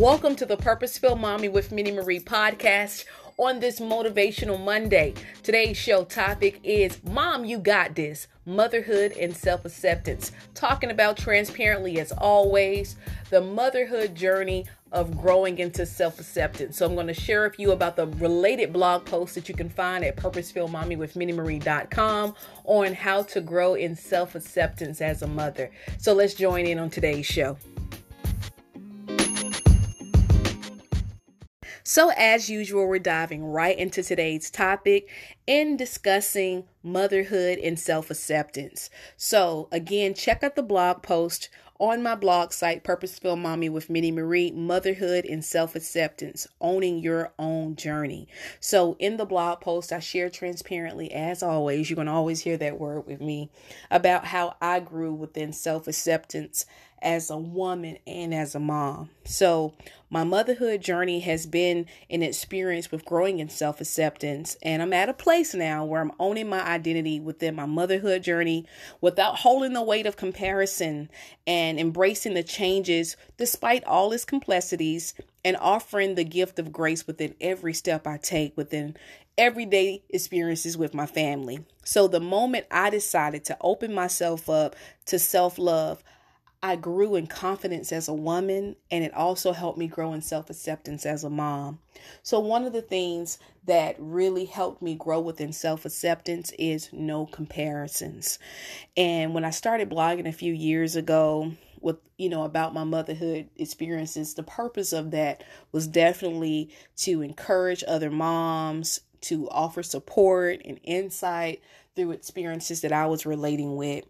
Welcome to the Purposeful Mommy with Minnie Marie podcast on this motivational Monday. Today's show topic is Mom, You Got This Motherhood and Self Acceptance. Talking about transparently, as always, the motherhood journey of growing into self acceptance. So, I'm going to share with you about the related blog post that you can find at purposefulmommywithminniemarie.com on how to grow in self acceptance as a mother. So, let's join in on today's show. So, as usual, we're diving right into today's topic in discussing motherhood and self acceptance. So, again, check out the blog post on my blog site, Purposeful Mommy with Minnie Marie Motherhood and Self Acceptance Owning Your Own Journey. So, in the blog post, I share transparently, as always, you're going to always hear that word with me about how I grew within self acceptance as a woman and as a mom. So, my motherhood journey has been an experience with growing in self acceptance, and I'm at a place now where I'm owning my identity within my motherhood journey without holding the weight of comparison and embracing the changes despite all its complexities and offering the gift of grace within every step I take within everyday experiences with my family. So, the moment I decided to open myself up to self love, I grew in confidence as a woman, and it also helped me grow in self acceptance as a mom. So, one of the things that really helped me grow within self acceptance is no comparisons. And when I started blogging a few years ago, with you know about my motherhood experiences the purpose of that was definitely to encourage other moms to offer support and insight through experiences that I was relating with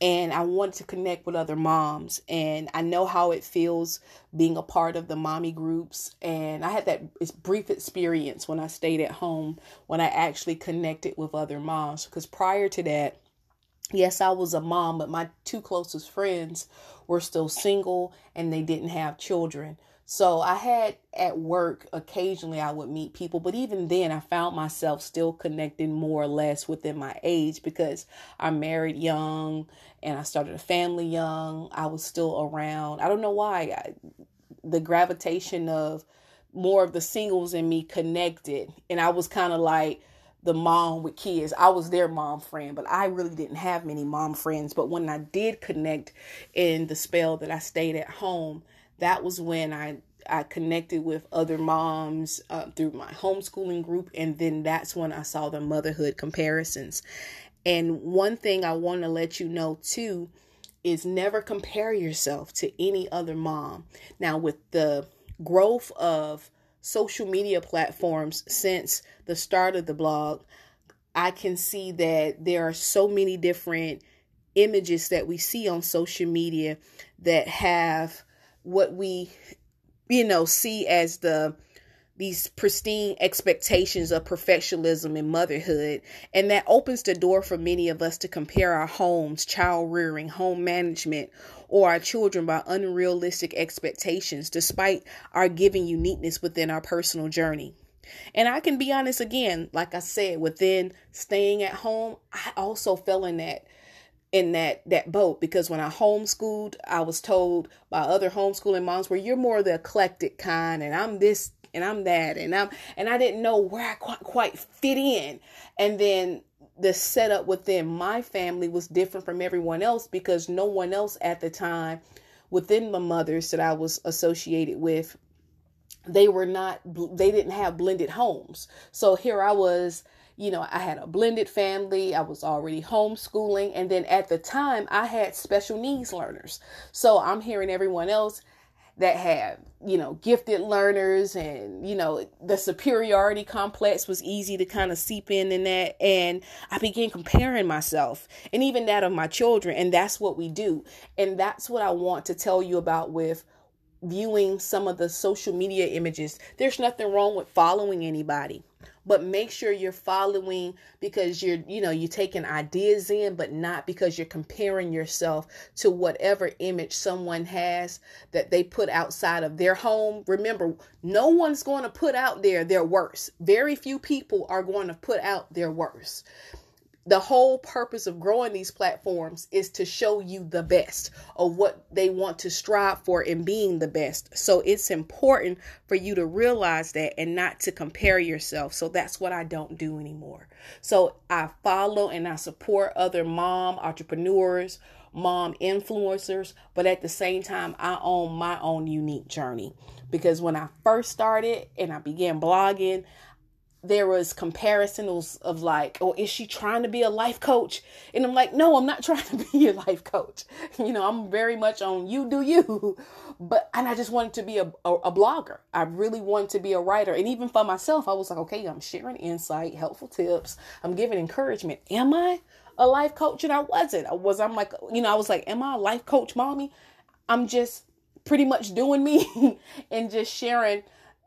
and I wanted to connect with other moms. And I know how it feels being a part of the mommy groups. And I had that brief experience when I stayed at home when I actually connected with other moms. Because prior to that, yes, I was a mom, but my two closest friends were still single and they didn't have children. So I had at work occasionally I would meet people, but even then I found myself still connecting more or less within my age because I married young and I started a family young. I was still around. I don't know why I, the gravitation of more of the singles in me connected and I was kind of like the mom with kids. I was their mom friend, but I really didn't have many mom friends. But when I did connect in the spell that I stayed at home, that was when I I connected with other moms uh, through my homeschooling group, and then that's when I saw the motherhood comparisons. And one thing I want to let you know too is never compare yourself to any other mom. Now, with the growth of social media platforms since the start of the blog, I can see that there are so many different images that we see on social media that have what we you know see as the these pristine expectations of perfectionism in motherhood. And that opens the door for many of us to compare our homes child rearing home management or our children by unrealistic expectations despite our given uniqueness within our personal journey. And I can be honest again, like I said, within staying at home, I also fell in that in that that boat because when I homeschooled, I was told by other homeschooling moms where you're more the eclectic kind and I'm this and I'm that and I'm and I didn't know where I quite, quite fit in. And then the setup within my family was different from everyone else because no one else at the time within the mothers that I was associated with they were not they didn't have blended homes. So here I was you know, I had a blended family. I was already homeschooling. And then at the time, I had special needs learners. So I'm hearing everyone else that had, you know, gifted learners and, you know, the superiority complex was easy to kind of seep in in that. And I began comparing myself and even that of my children. And that's what we do. And that's what I want to tell you about with viewing some of the social media images. There's nothing wrong with following anybody but make sure you're following because you're you know you're taking ideas in but not because you're comparing yourself to whatever image someone has that they put outside of their home. Remember no one's going to put out there their worst. Very few people are going to put out their worst the whole purpose of growing these platforms is to show you the best of what they want to strive for in being the best. So it's important for you to realize that and not to compare yourself. So that's what I don't do anymore. So I follow and I support other mom entrepreneurs, mom influencers, but at the same time, I own my own unique journey. Because when I first started and I began blogging, there was comparisons of like, oh, is she trying to be a life coach? And I'm like, no, I'm not trying to be your life coach. You know, I'm very much on you do you. But and I just wanted to be a, a, a blogger. I really wanted to be a writer. And even for myself, I was like, okay, I'm sharing insight, helpful tips. I'm giving encouragement. Am I a life coach? And I wasn't. I was I'm like, you know, I was like, am I a life coach, mommy? I'm just pretty much doing me and just sharing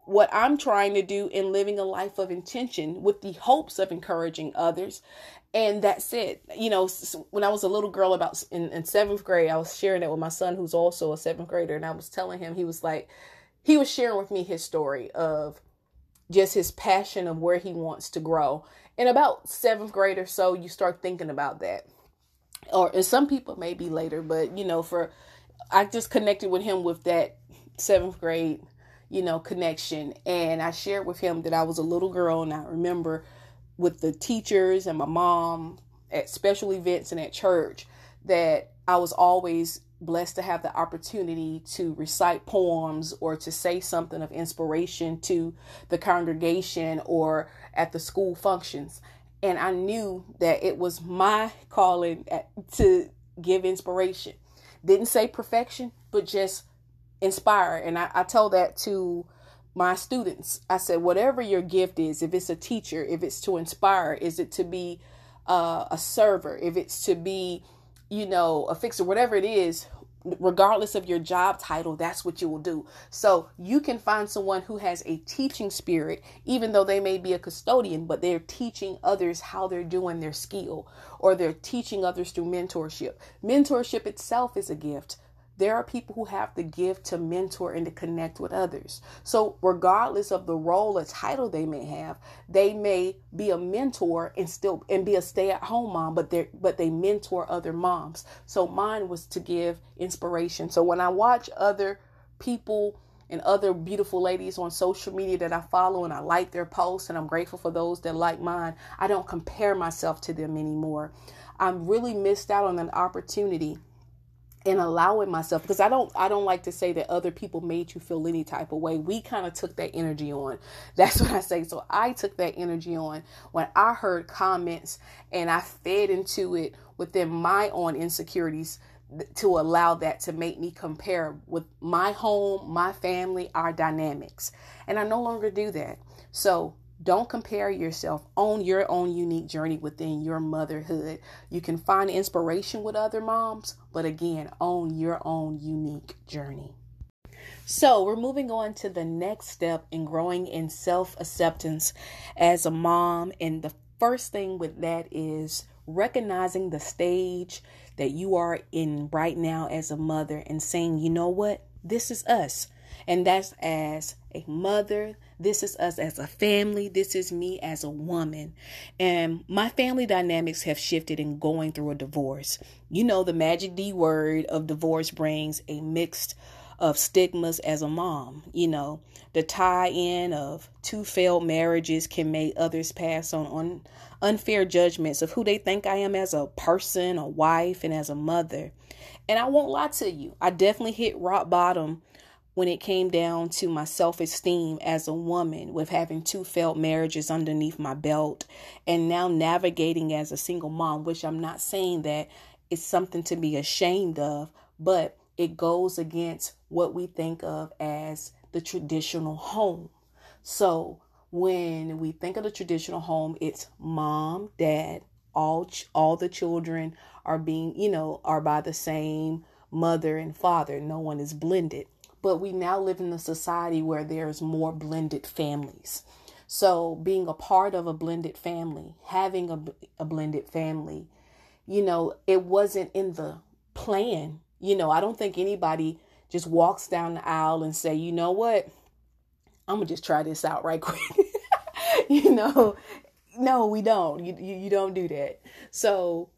what I'm trying to do in living a life of intention with the hopes of encouraging others. And that's it. You know, when I was a little girl, about in, in seventh grade, I was sharing it with my son, who's also a seventh grader, and I was telling him, he was like, he was sharing with me his story of just his passion of where he wants to grow. And about seventh grade or so, you start thinking about that. Or and some people maybe later, but you know, for I just connected with him with that seventh grade you know, connection. And I shared with him that I was a little girl and I remember with the teachers and my mom at special events and at church that I was always blessed to have the opportunity to recite poems or to say something of inspiration to the congregation or at the school functions. And I knew that it was my calling to give inspiration. Didn't say perfection, but just inspire. And I, I tell that to my students. I said, whatever your gift is, if it's a teacher, if it's to inspire, is it to be uh, a server, if it's to be, you know, a fixer, whatever it is, regardless of your job title, that's what you will do. So you can find someone who has a teaching spirit, even though they may be a custodian, but they're teaching others how they're doing their skill or they're teaching others through mentorship. Mentorship itself is a gift there are people who have the gift to mentor and to connect with others. So, regardless of the role or title they may have, they may be a mentor and still and be a stay-at-home mom, but they but they mentor other moms. So, mine was to give inspiration. So, when I watch other people and other beautiful ladies on social media that I follow and I like their posts and I'm grateful for those that like mine, I don't compare myself to them anymore. I'm really missed out on an opportunity and allowing myself because I don't I don't like to say that other people made you feel any type of way. We kind of took that energy on. That's what I say. So I took that energy on when I heard comments and I fed into it within my own insecurities to allow that to make me compare with my home, my family, our dynamics. And I no longer do that. So don't compare yourself. Own your own unique journey within your motherhood. You can find inspiration with other moms, but again, own your own unique journey. So, we're moving on to the next step in growing in self acceptance as a mom. And the first thing with that is recognizing the stage that you are in right now as a mother and saying, you know what? This is us. And that's as a mother. This is us as a family. This is me as a woman. And my family dynamics have shifted in going through a divorce. You know, the magic D word of divorce brings a mixed of stigmas as a mom. You know, the tie in of two failed marriages can make others pass on, on unfair judgments of who they think I am as a person, a wife, and as a mother. And I won't lie to you, I definitely hit rock bottom when it came down to my self esteem as a woman, with having two failed marriages underneath my belt, and now navigating as a single mom, which I'm not saying that it's something to be ashamed of, but it goes against what we think of as the traditional home. So, when we think of the traditional home, it's mom, dad, all all the children are being, you know, are by the same mother and father. No one is blended but we now live in a society where there's more blended families. So, being a part of a blended family, having a, a blended family, you know, it wasn't in the plan. You know, I don't think anybody just walks down the aisle and say, you know what, I'm gonna just try this out right quick. you know, no, we don't. You, you, you don't do that. So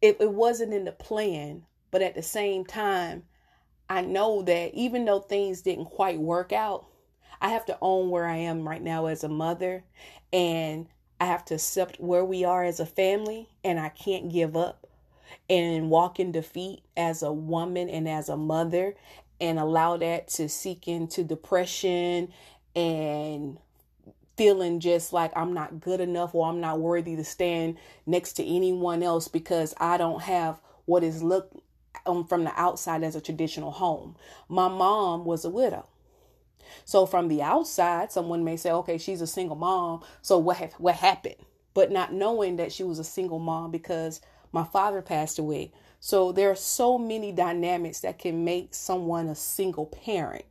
it, it wasn't in the plan, but at the same time, I know that even though things didn't quite work out, I have to own where I am right now as a mother and I have to accept where we are as a family and I can't give up and walk in defeat as a woman and as a mother and allow that to seek into depression and feeling just like I'm not good enough or I'm not worthy to stand next to anyone else because I don't have what is looked um, from the outside as a traditional home. My mom was a widow. So from the outside, someone may say, okay, she's a single mom. So what, ha- what happened? But not knowing that she was a single mom because my father passed away. So there are so many dynamics that can make someone a single parent.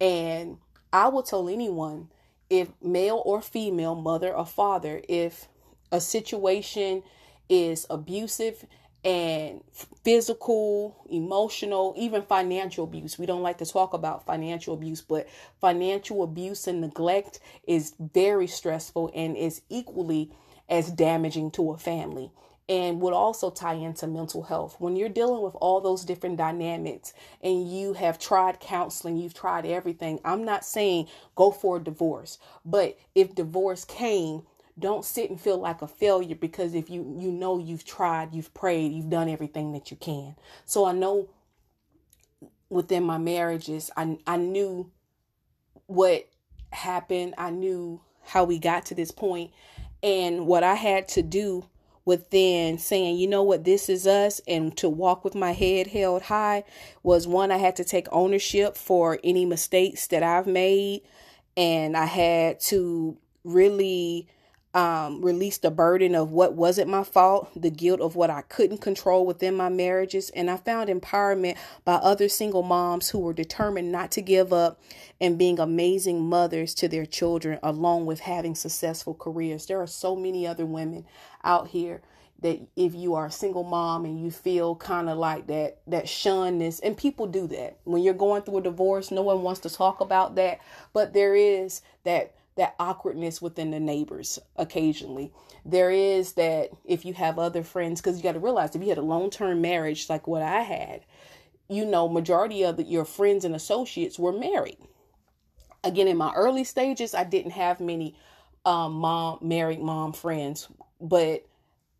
And I will tell anyone if male or female, mother or father, if a situation is abusive and physical, emotional, even financial abuse. We don't like to talk about financial abuse, but financial abuse and neglect is very stressful and is equally as damaging to a family and would also tie into mental health. When you're dealing with all those different dynamics and you have tried counseling, you've tried everything, I'm not saying go for a divorce, but if divorce came, don't sit and feel like a failure because if you you know you've tried, you've prayed, you've done everything that you can. So I know within my marriages, I I knew what happened. I knew how we got to this point and what I had to do within saying, you know what, this is us, and to walk with my head held high was one, I had to take ownership for any mistakes that I've made, and I had to really um, release the burden of what wasn't my fault, the guilt of what I couldn't control within my marriages. And I found empowerment by other single moms who were determined not to give up and being amazing mothers to their children, along with having successful careers. There are so many other women out here that if you are a single mom and you feel kind of like that that shunness and people do that when you're going through a divorce no one wants to talk about that but there is that that awkwardness within the neighbors occasionally. There is that if you have other friends, because you got to realize if you had a long term marriage like what I had, you know, majority of the, your friends and associates were married. Again, in my early stages, I didn't have many um, mom married mom friends, but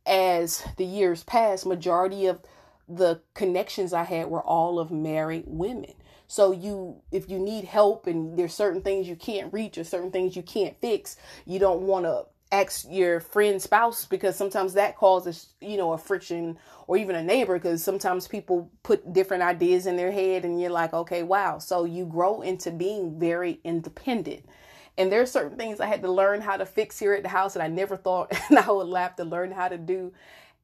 as the years passed, majority of the connections I had were all of married women. So you if you need help and there's certain things you can't reach or certain things you can't fix, you don't want to ask your friend spouse because sometimes that causes you know a friction or even a neighbor because sometimes people put different ideas in their head and you're like okay wow. So you grow into being very independent. And there are certain things i had to learn how to fix here at the house that i never thought i would have to learn how to do.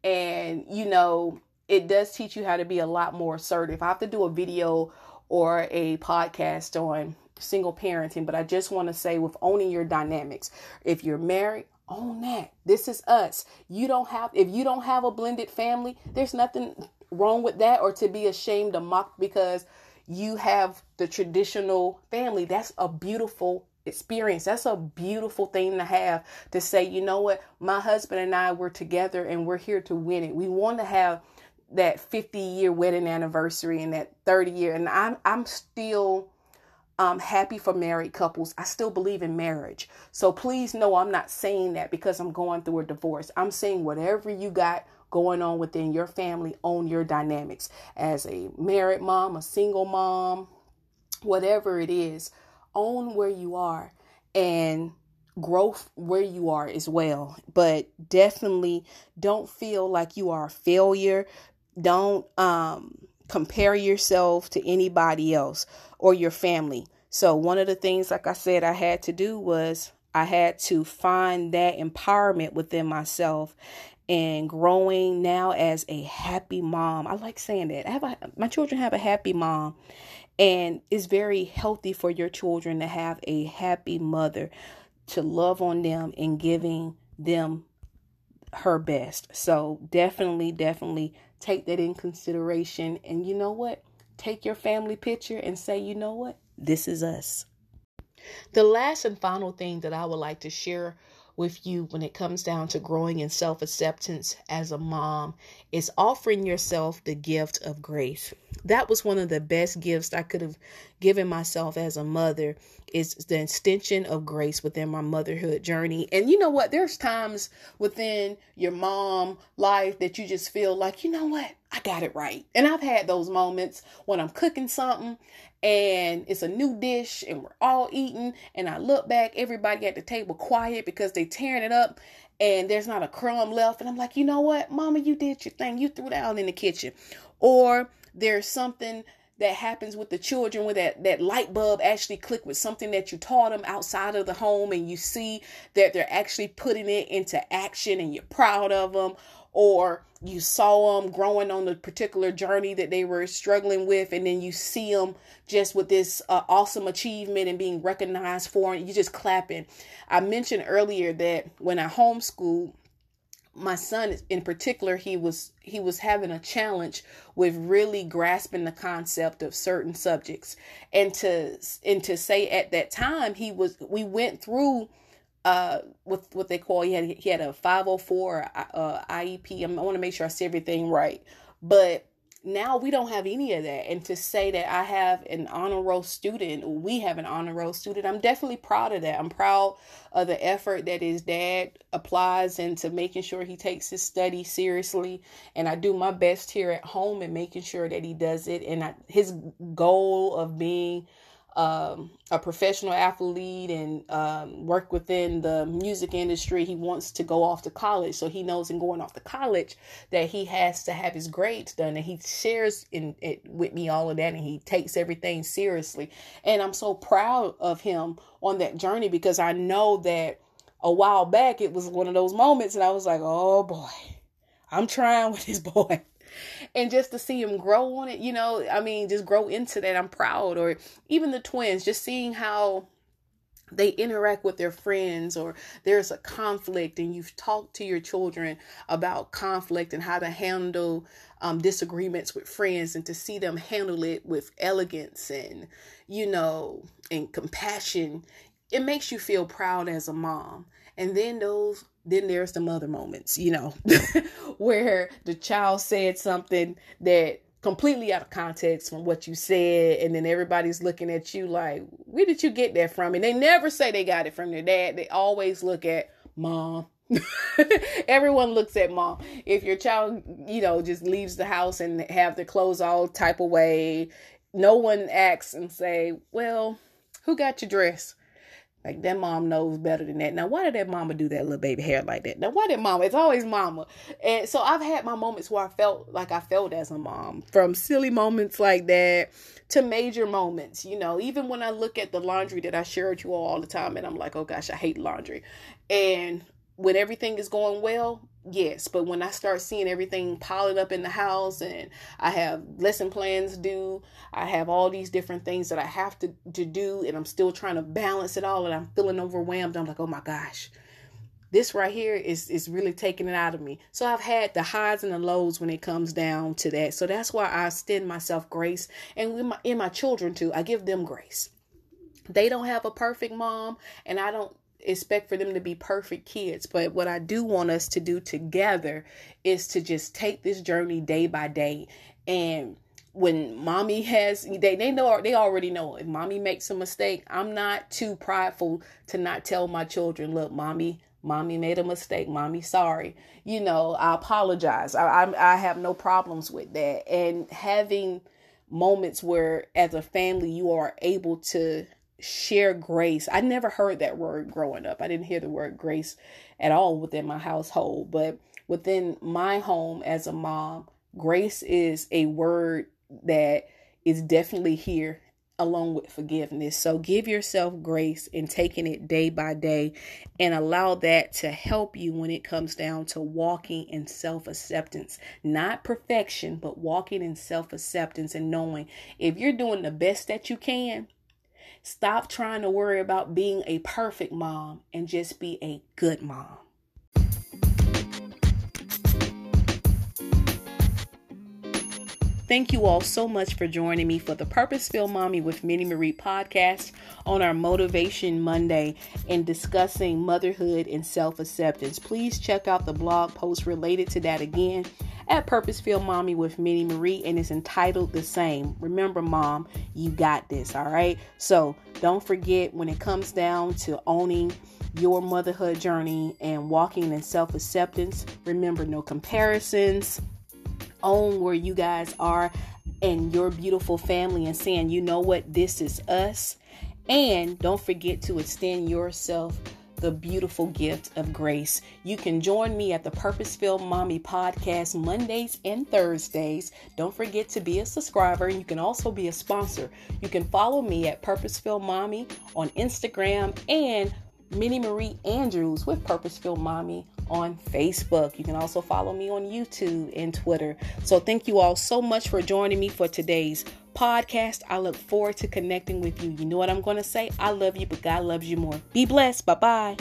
And you know it does teach you how to be a lot more assertive. I have to do a video or a podcast on single parenting, but I just want to say with owning your dynamics. If you're married, own that. This is us. You don't have if you don't have a blended family, there's nothing wrong with that or to be ashamed or mocked because you have the traditional family. That's a beautiful experience. That's a beautiful thing to have to say, you know what, my husband and I were together and we're here to win it. We want to have that 50 year wedding anniversary and that 30 year and I'm I'm still um happy for married couples. I still believe in marriage. So please know I'm not saying that because I'm going through a divorce. I'm saying whatever you got going on within your family, own your dynamics. As a married mom, a single mom, whatever it is, own where you are and growth where you are as well. But definitely don't feel like you are a failure. Don't um, compare yourself to anybody else or your family. So, one of the things, like I said, I had to do was I had to find that empowerment within myself and growing now as a happy mom. I like saying that. I have a, my children have a happy mom and it's very healthy for your children to have a happy mother to love on them and giving them her best. So definitely, definitely take that in consideration. And you know what? Take your family picture and say, you know what? This is us. The last and final thing that I would like to share with you when it comes down to growing in self acceptance as a mom is offering yourself the gift of grace. That was one of the best gifts I could have given myself as a mother is the extension of grace within my motherhood journey. And you know what? There's times within your mom life that you just feel like, you know what? I got it right. And I've had those moments when I'm cooking something and it's a new dish and we're all eating and I look back, everybody at the table quiet because they're tearing it up and there's not a crumb left and I'm like, "You know what? Mama, you did your thing. You threw down in the kitchen." Or there's something that happens with the children where that, that light bulb actually click with something that you taught them outside of the home and you see that they're actually putting it into action and you're proud of them or you saw them growing on the particular journey that they were struggling with and then you see them just with this uh, awesome achievement and being recognized for it you just clapping. I mentioned earlier that when i homeschooled my son in particular he was he was having a challenge with really grasping the concept of certain subjects. And to and to say at that time he was we went through uh with what they call he had he had a 504 uh IEP I want to make sure I see everything right. But now we don't have any of that. And to say that i have an honor roll student we have an honor roll student i'm definitely proud of that. I'm proud of the effort that his dad applies into making sure he takes his study seriously. And i do my best here at home and making sure that he does it. And I, his goal of being um, a professional athlete and um, work within the music industry. He wants to go off to college, so he knows in going off to college that he has to have his grades done, and he shares in it with me all of that, and he takes everything seriously. And I'm so proud of him on that journey because I know that a while back it was one of those moments, and I was like, oh boy, I'm trying with this boy and just to see him grow on it, you know, I mean, just grow into that. I'm proud. Or even the twins, just seeing how they interact with their friends or there's a conflict and you've talked to your children about conflict and how to handle um, disagreements with friends and to see them handle it with elegance and you know and compassion it makes you feel proud as a mom and then those then there's the mother moments, you know, where the child said something that completely out of context from what you said and then everybody's looking at you like where did you get that from? And they never say they got it from their dad. They always look at mom. Everyone looks at mom. If your child you know just leaves the house and have their clothes all type of way no one acts and say well who got your dress like that mom knows better than that. Now, why did that mama do that little baby hair like that? Now, why did mama? It's always mama. And so I've had my moments where I felt like I felt as a mom, from silly moments like that to major moments. You know, even when I look at the laundry that I share with you all all the time, and I'm like, oh gosh, I hate laundry. And when everything is going well, yes but when i start seeing everything piling up in the house and i have lesson plans due i have all these different things that i have to, to do and i'm still trying to balance it all and i'm feeling overwhelmed i'm like oh my gosh this right here is is really taking it out of me. So i've had the highs and the lows when it comes down to that. So that's why i extend myself grace and with my in my children too i give them grace. They don't have a perfect mom and i don't expect for them to be perfect kids. But what I do want us to do together is to just take this journey day by day. And when mommy has they they know they already know if mommy makes a mistake, I'm not too prideful to not tell my children, look, mommy mommy made a mistake mommy sorry you know i apologize I, I i have no problems with that and having moments where as a family you are able to share grace. I never heard that word growing up. I didn't hear the word grace at all within my household, but within my home as a mom, grace is a word that is definitely here along with forgiveness. So give yourself grace in taking it day by day and allow that to help you when it comes down to walking in self acceptance. Not perfection, but walking in self acceptance and knowing if you're doing the best that you can, Stop trying to worry about being a perfect mom and just be a good mom. Thank you all so much for joining me for the Purposeful Mommy with Minnie Marie podcast on our Motivation Monday and discussing motherhood and self acceptance. Please check out the blog post related to that again at Purposeful Mommy with Minnie Marie and it's entitled the same. Remember, mom, you got this, all right? So don't forget when it comes down to owning your motherhood journey and walking in self acceptance, remember no comparisons. Own where you guys are and your beautiful family and saying, you know what, this is us. And don't forget to extend yourself the beautiful gift of grace. You can join me at the Purposeful Mommy podcast Mondays and Thursdays. Don't forget to be a subscriber. You can also be a sponsor. You can follow me at Purposeful Mommy on Instagram and Minnie Marie Andrews with Purposeful Mommy on Facebook. You can also follow me on YouTube and Twitter. So thank you all so much for joining me for today's podcast. I look forward to connecting with you. You know what I'm going to say? I love you, but God loves you more. Be blessed. Bye bye.